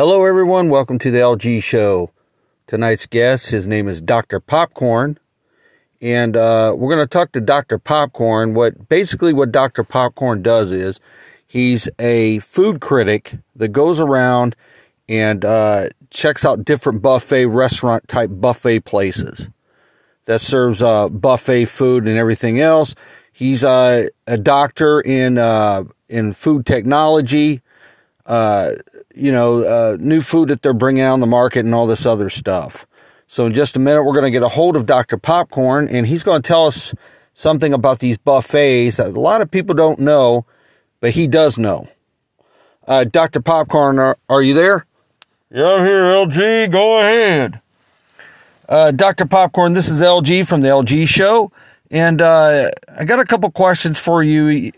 Hello, everyone. Welcome to the LG Show. Tonight's guest, his name is Dr. Popcorn, and uh, we're going to talk to Dr. Popcorn. What basically what Dr. Popcorn does is he's a food critic that goes around and uh, checks out different buffet restaurant type buffet places that serves uh, buffet food and everything else. He's uh, a doctor in uh, in food technology, uh, you know, uh, new food that they're bringing out on the market and all this other stuff. So in just a minute, we're going to get a hold of Dr. Popcorn, and he's going to tell us something about these buffets that a lot of people don't know, but he does know. Uh, Dr. Popcorn, are, are you there? Yeah, I'm here, LG. Go ahead. Uh, Dr. Popcorn, this is LG from the LG Show. And uh, I got a couple questions for you.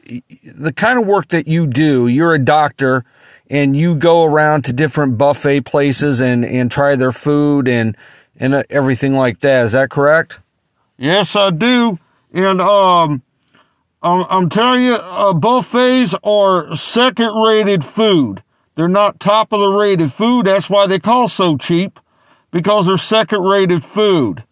The kind of work that you do, you're a doctor and you go around to different buffet places and, and try their food and, and uh, everything like that. Is that correct? Yes, I do. And um, I'm, I'm telling you, uh, buffets are second rated food. They're not top of the rated food. That's why they cost so cheap because they're second rated food.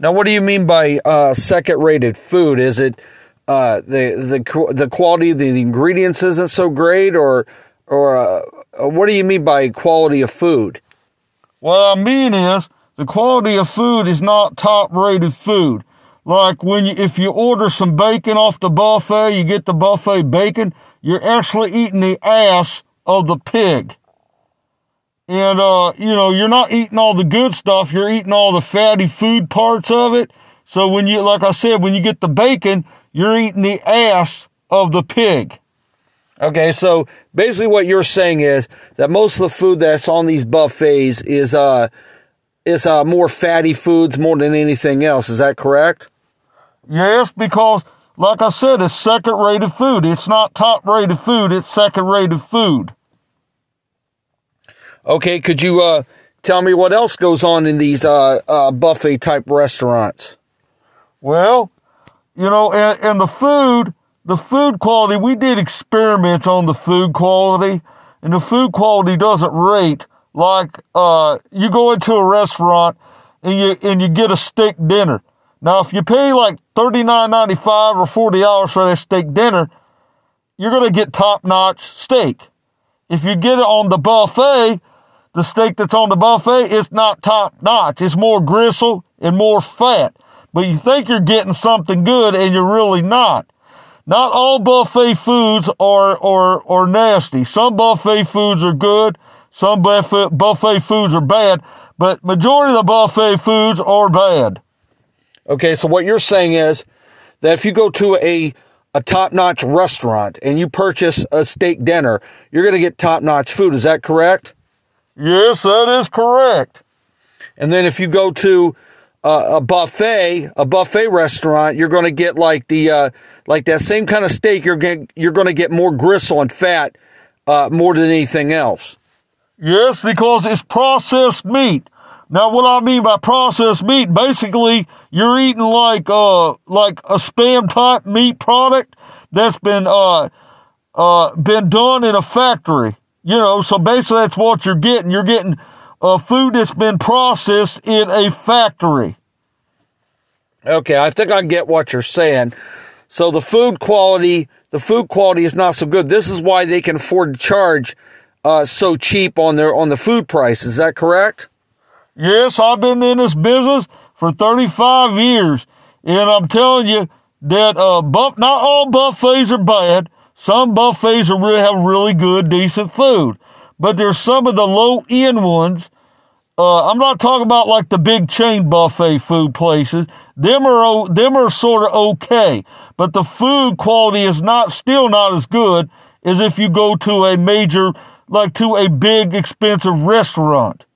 Now, what do you mean by uh, second rated food? Is it uh, the the the quality of the ingredients isn't so great, or or uh, what do you mean by quality of food? What I mean is the quality of food is not top rated food. Like when you if you order some bacon off the buffet, you get the buffet bacon, you're actually eating the ass of the pig. And, uh, you know, you're not eating all the good stuff. You're eating all the fatty food parts of it. So when you, like I said, when you get the bacon, you're eating the ass of the pig. Okay. So basically what you're saying is that most of the food that's on these buffets is, uh, is, uh, more fatty foods more than anything else. Is that correct? Yes, because like I said, it's second rated food. It's not top rated food. It's second rated food. Okay, could you uh, tell me what else goes on in these uh, uh, buffet type restaurants? Well, you know, and, and the food, the food quality, we did experiments on the food quality, and the food quality doesn't rate like uh, you go into a restaurant and you and you get a steak dinner. Now, if you pay like thirty nine ninety five or forty dollars for that steak dinner, you're gonna get top notch steak. If you get it on the buffet, the steak that's on the buffet is not top notch. It's more gristle and more fat. But you think you're getting something good and you're really not. Not all buffet foods are, are, are nasty. Some buffet foods are good. Some buffet, buffet foods are bad. But majority of the buffet foods are bad. Okay, so what you're saying is that if you go to a a top-notch restaurant and you purchase a steak dinner, you're going to get top-notch food. Is that correct? Yes, that is correct. And then if you go to uh, a buffet, a buffet restaurant, you're going to get like the uh, like that same kind of steak. You're going you're going to get more gristle and fat uh, more than anything else. Yes, because it's processed meat. Now, what I mean by processed meat, basically, you're eating like uh like a spam type meat product that's been uh uh been done in a factory. You know, so basically that's what you're getting. You're getting uh, food that's been processed in a factory. Okay, I think I get what you're saying. So the food quality, the food quality is not so good. This is why they can afford to charge uh, so cheap on their on the food price. Is that correct? Yes, I've been in this business for 35 years, and I'm telling you that uh, buff, not all buffets are bad. Some buffets are really have really good, decent food, but there's some of the low end ones. Uh, I'm not talking about like the big chain buffet food places. Them are them are sort of okay, but the food quality is not still not as good as if you go to a major like to a big expensive restaurant,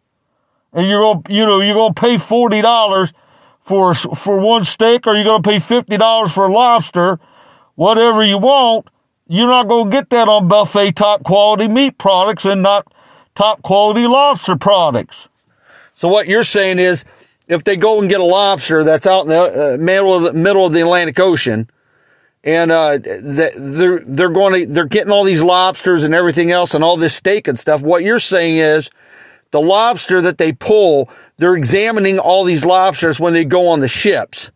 and you're gonna you know you're gonna pay forty dollars for for one steak, or you're gonna pay fifty dollars for a lobster, whatever you want you're not going to get that on buffet top quality meat products and not top quality lobster products. So what you're saying is, if they go and get a lobster that's out in the uh, middle of the middle of the Atlantic Ocean, and uh, they're they're going to they're getting all these lobsters and everything else and all this steak and stuff. What you're saying is the lobster that they pull, they're examining all these lobsters when they go on the ships.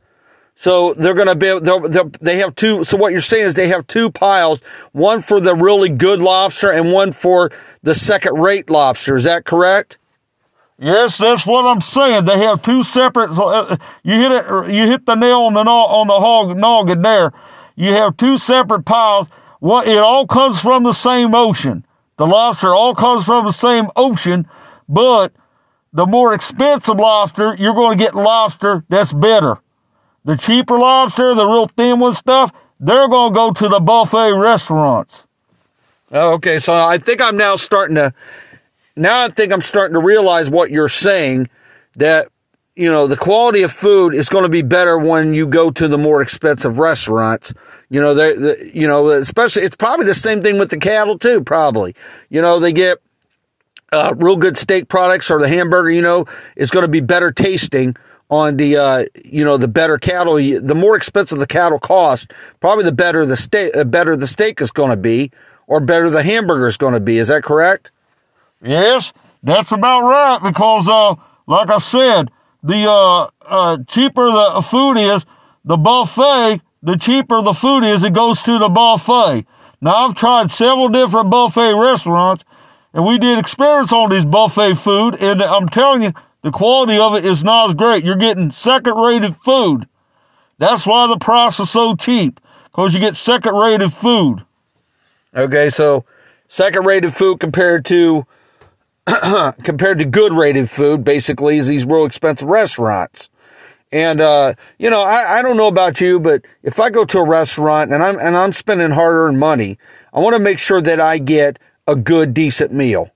So they're going to be, they'll, they'll, they have two. So what you're saying is they have two piles, one for the really good lobster and one for the second rate lobster. Is that correct? Yes, that's what I'm saying. They have two separate. Uh, you hit it. You hit the nail on the on the hog noggin there. You have two separate piles. What it all comes from the same ocean. The lobster all comes from the same ocean, but the more expensive lobster, you're going to get lobster that's better. The cheaper lobster, the real thin one stuff, they're going to go to the buffet restaurants. Oh, okay, so I think I'm now starting to. Now I think I'm starting to realize what you're saying. That you know the quality of food is going to be better when you go to the more expensive restaurants. You know, they, the, you know, especially it's probably the same thing with the cattle too. Probably, you know, they get uh, real good steak products or the hamburger. You know, is going to be better tasting on the uh, you know the better cattle. The more expensive the cattle cost, probably the better the steak. Uh, better the steak is going to be, or better the hamburger is going to be. Is that correct? Yes, that's about right. Because uh, like I said, the uh, uh, cheaper the food is, the buffet, the cheaper the food is. It goes to the buffet. Now I've tried several different buffet restaurants, and we did experiments on these buffet food, and I'm telling you the quality of it is not as great. You're getting second rated food. That's why the price is so cheap, because you get second rated food. Okay, so second rated food compared to compared to good rated food, basically, is these real expensive restaurants. And uh, you know, I, I don't know about you, but if I go to a restaurant and I'm and I'm spending hard earned money, I want to make sure that I get a good, decent meal.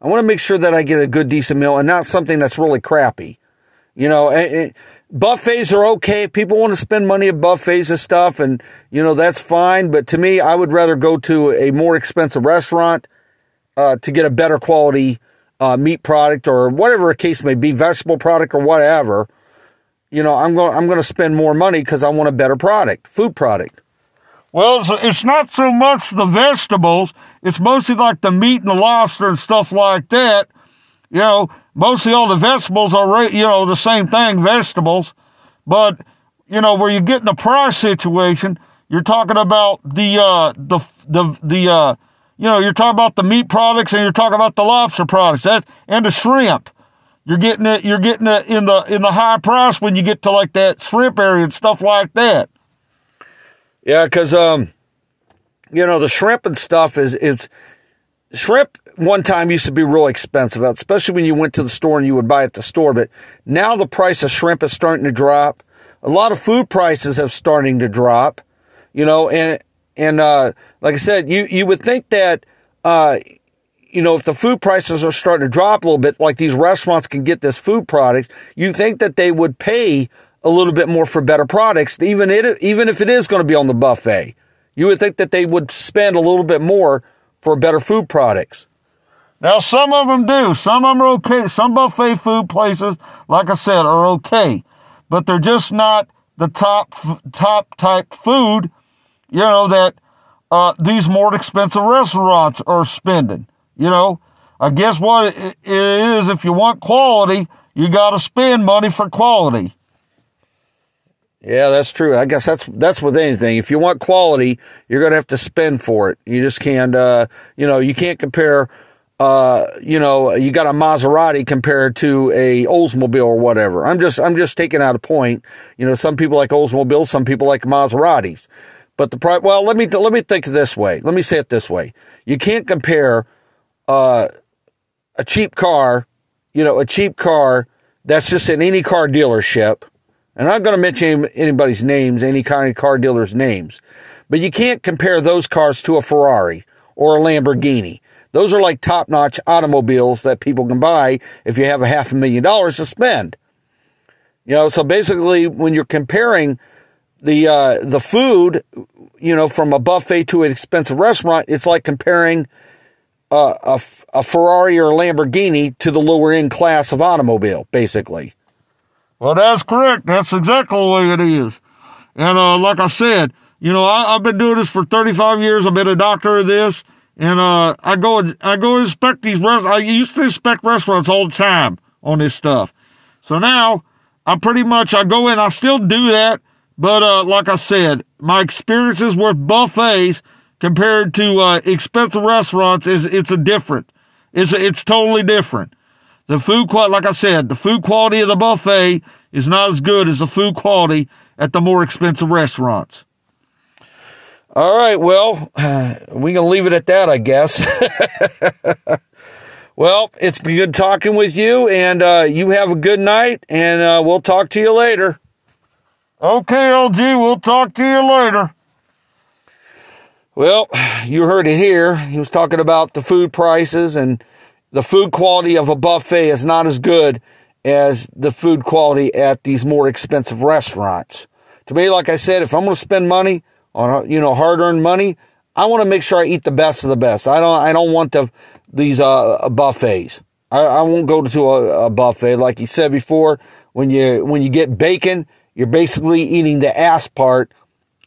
I want to make sure that I get a good, decent meal and not something that's really crappy. You know, it, it, buffets are okay. People want to spend money at buffets and stuff, and you know that's fine. But to me, I would rather go to a more expensive restaurant uh, to get a better quality uh, meat product or whatever a case may be, vegetable product or whatever. You know, I'm going. I'm going to spend more money because I want a better product, food product. Well, it's, it's not so much the vegetables. It's mostly like the meat and the lobster and stuff like that. You know, mostly all the vegetables are, you know, the same thing, vegetables. But, you know, where you get in the price situation, you're talking about the, uh, the, the, the, uh, you know, you're talking about the meat products and you're talking about the lobster products that, and the shrimp. You're getting it, you're getting it in the, in the high price when you get to like that shrimp area and stuff like that. Yeah, because um, you know the shrimp and stuff is it's, shrimp. One time used to be real expensive, especially when you went to the store and you would buy at the store. But now the price of shrimp is starting to drop. A lot of food prices have starting to drop. You know, and and uh, like I said, you you would think that. Uh, you know, if the food prices are starting to drop a little bit, like these restaurants can get this food product, you think that they would pay a little bit more for better products, even it, even if it is going to be on the buffet. You would think that they would spend a little bit more for better food products. Now, some of them do. Some of them are okay. Some buffet food places, like I said, are okay, but they're just not the top top type food. You know that uh, these more expensive restaurants are spending. You know, I guess what it is if you want quality, you got to spend money for quality. Yeah, that's true. I guess that's that's with anything. If you want quality, you're going to have to spend for it. You just can't, uh, you know, you can't compare. Uh, you know, you got a Maserati compared to a Oldsmobile or whatever. I'm just I'm just taking out a point. You know, some people like Oldsmobiles, some people like Maseratis. But the price. Well, let me let me think this way. Let me say it this way. You can't compare uh, a cheap car. You know, a cheap car that's just in any car dealership and I'm not going to mention anybody's names, any kind of car dealer's names, but you can't compare those cars to a Ferrari or a Lamborghini. Those are like top notch automobiles that people can buy if you have a half a million dollars to spend. You know, so basically when you're comparing the, uh, the food, you know, from a buffet to an expensive restaurant, it's like comparing uh, a, a Ferrari or a Lamborghini to the lower end class of automobile, basically. Well, that's correct. That's exactly the way it is. And uh, like I said, You know, I, have been doing this for 35 years. I've been a doctor of this, and uh, I go I go inspect these restaurants. I used to inspect restaurants all the time on this stuff. So now I pretty much I go in. I still do that, but uh, like I said, my experiences with buffets compared to uh, expensive restaurants is it's a different. It's a, it's totally different. The food quality, like I said, the food quality of the buffet is not as good as the food quality at the more expensive restaurants. All right, well, going to leave it at that, I guess. well, it's been good talking with you, and uh, you have a good night, and uh, we'll talk to you later. Okay, LG, we'll talk to you later. Well, you heard it here. He was talking about the food prices, and the food quality of a buffet is not as good as the food quality at these more expensive restaurants. To me, like I said, if I'm going to spend money, on you know hard earned money, I want to make sure I eat the best of the best. I don't I don't want the these uh, buffets. I, I won't go to a, a buffet like you said before. When you when you get bacon, you're basically eating the ass part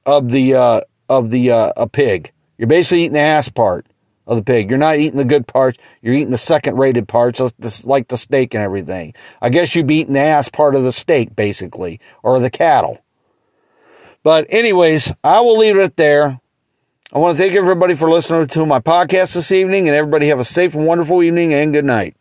of the uh, of the uh, a pig. You're basically eating the ass part of the pig. You're not eating the good parts. You're eating the second rated parts, like the steak and everything. I guess you'd be eating the ass part of the steak, basically, or the cattle. But, anyways, I will leave it there. I want to thank everybody for listening to my podcast this evening, and everybody have a safe and wonderful evening and good night.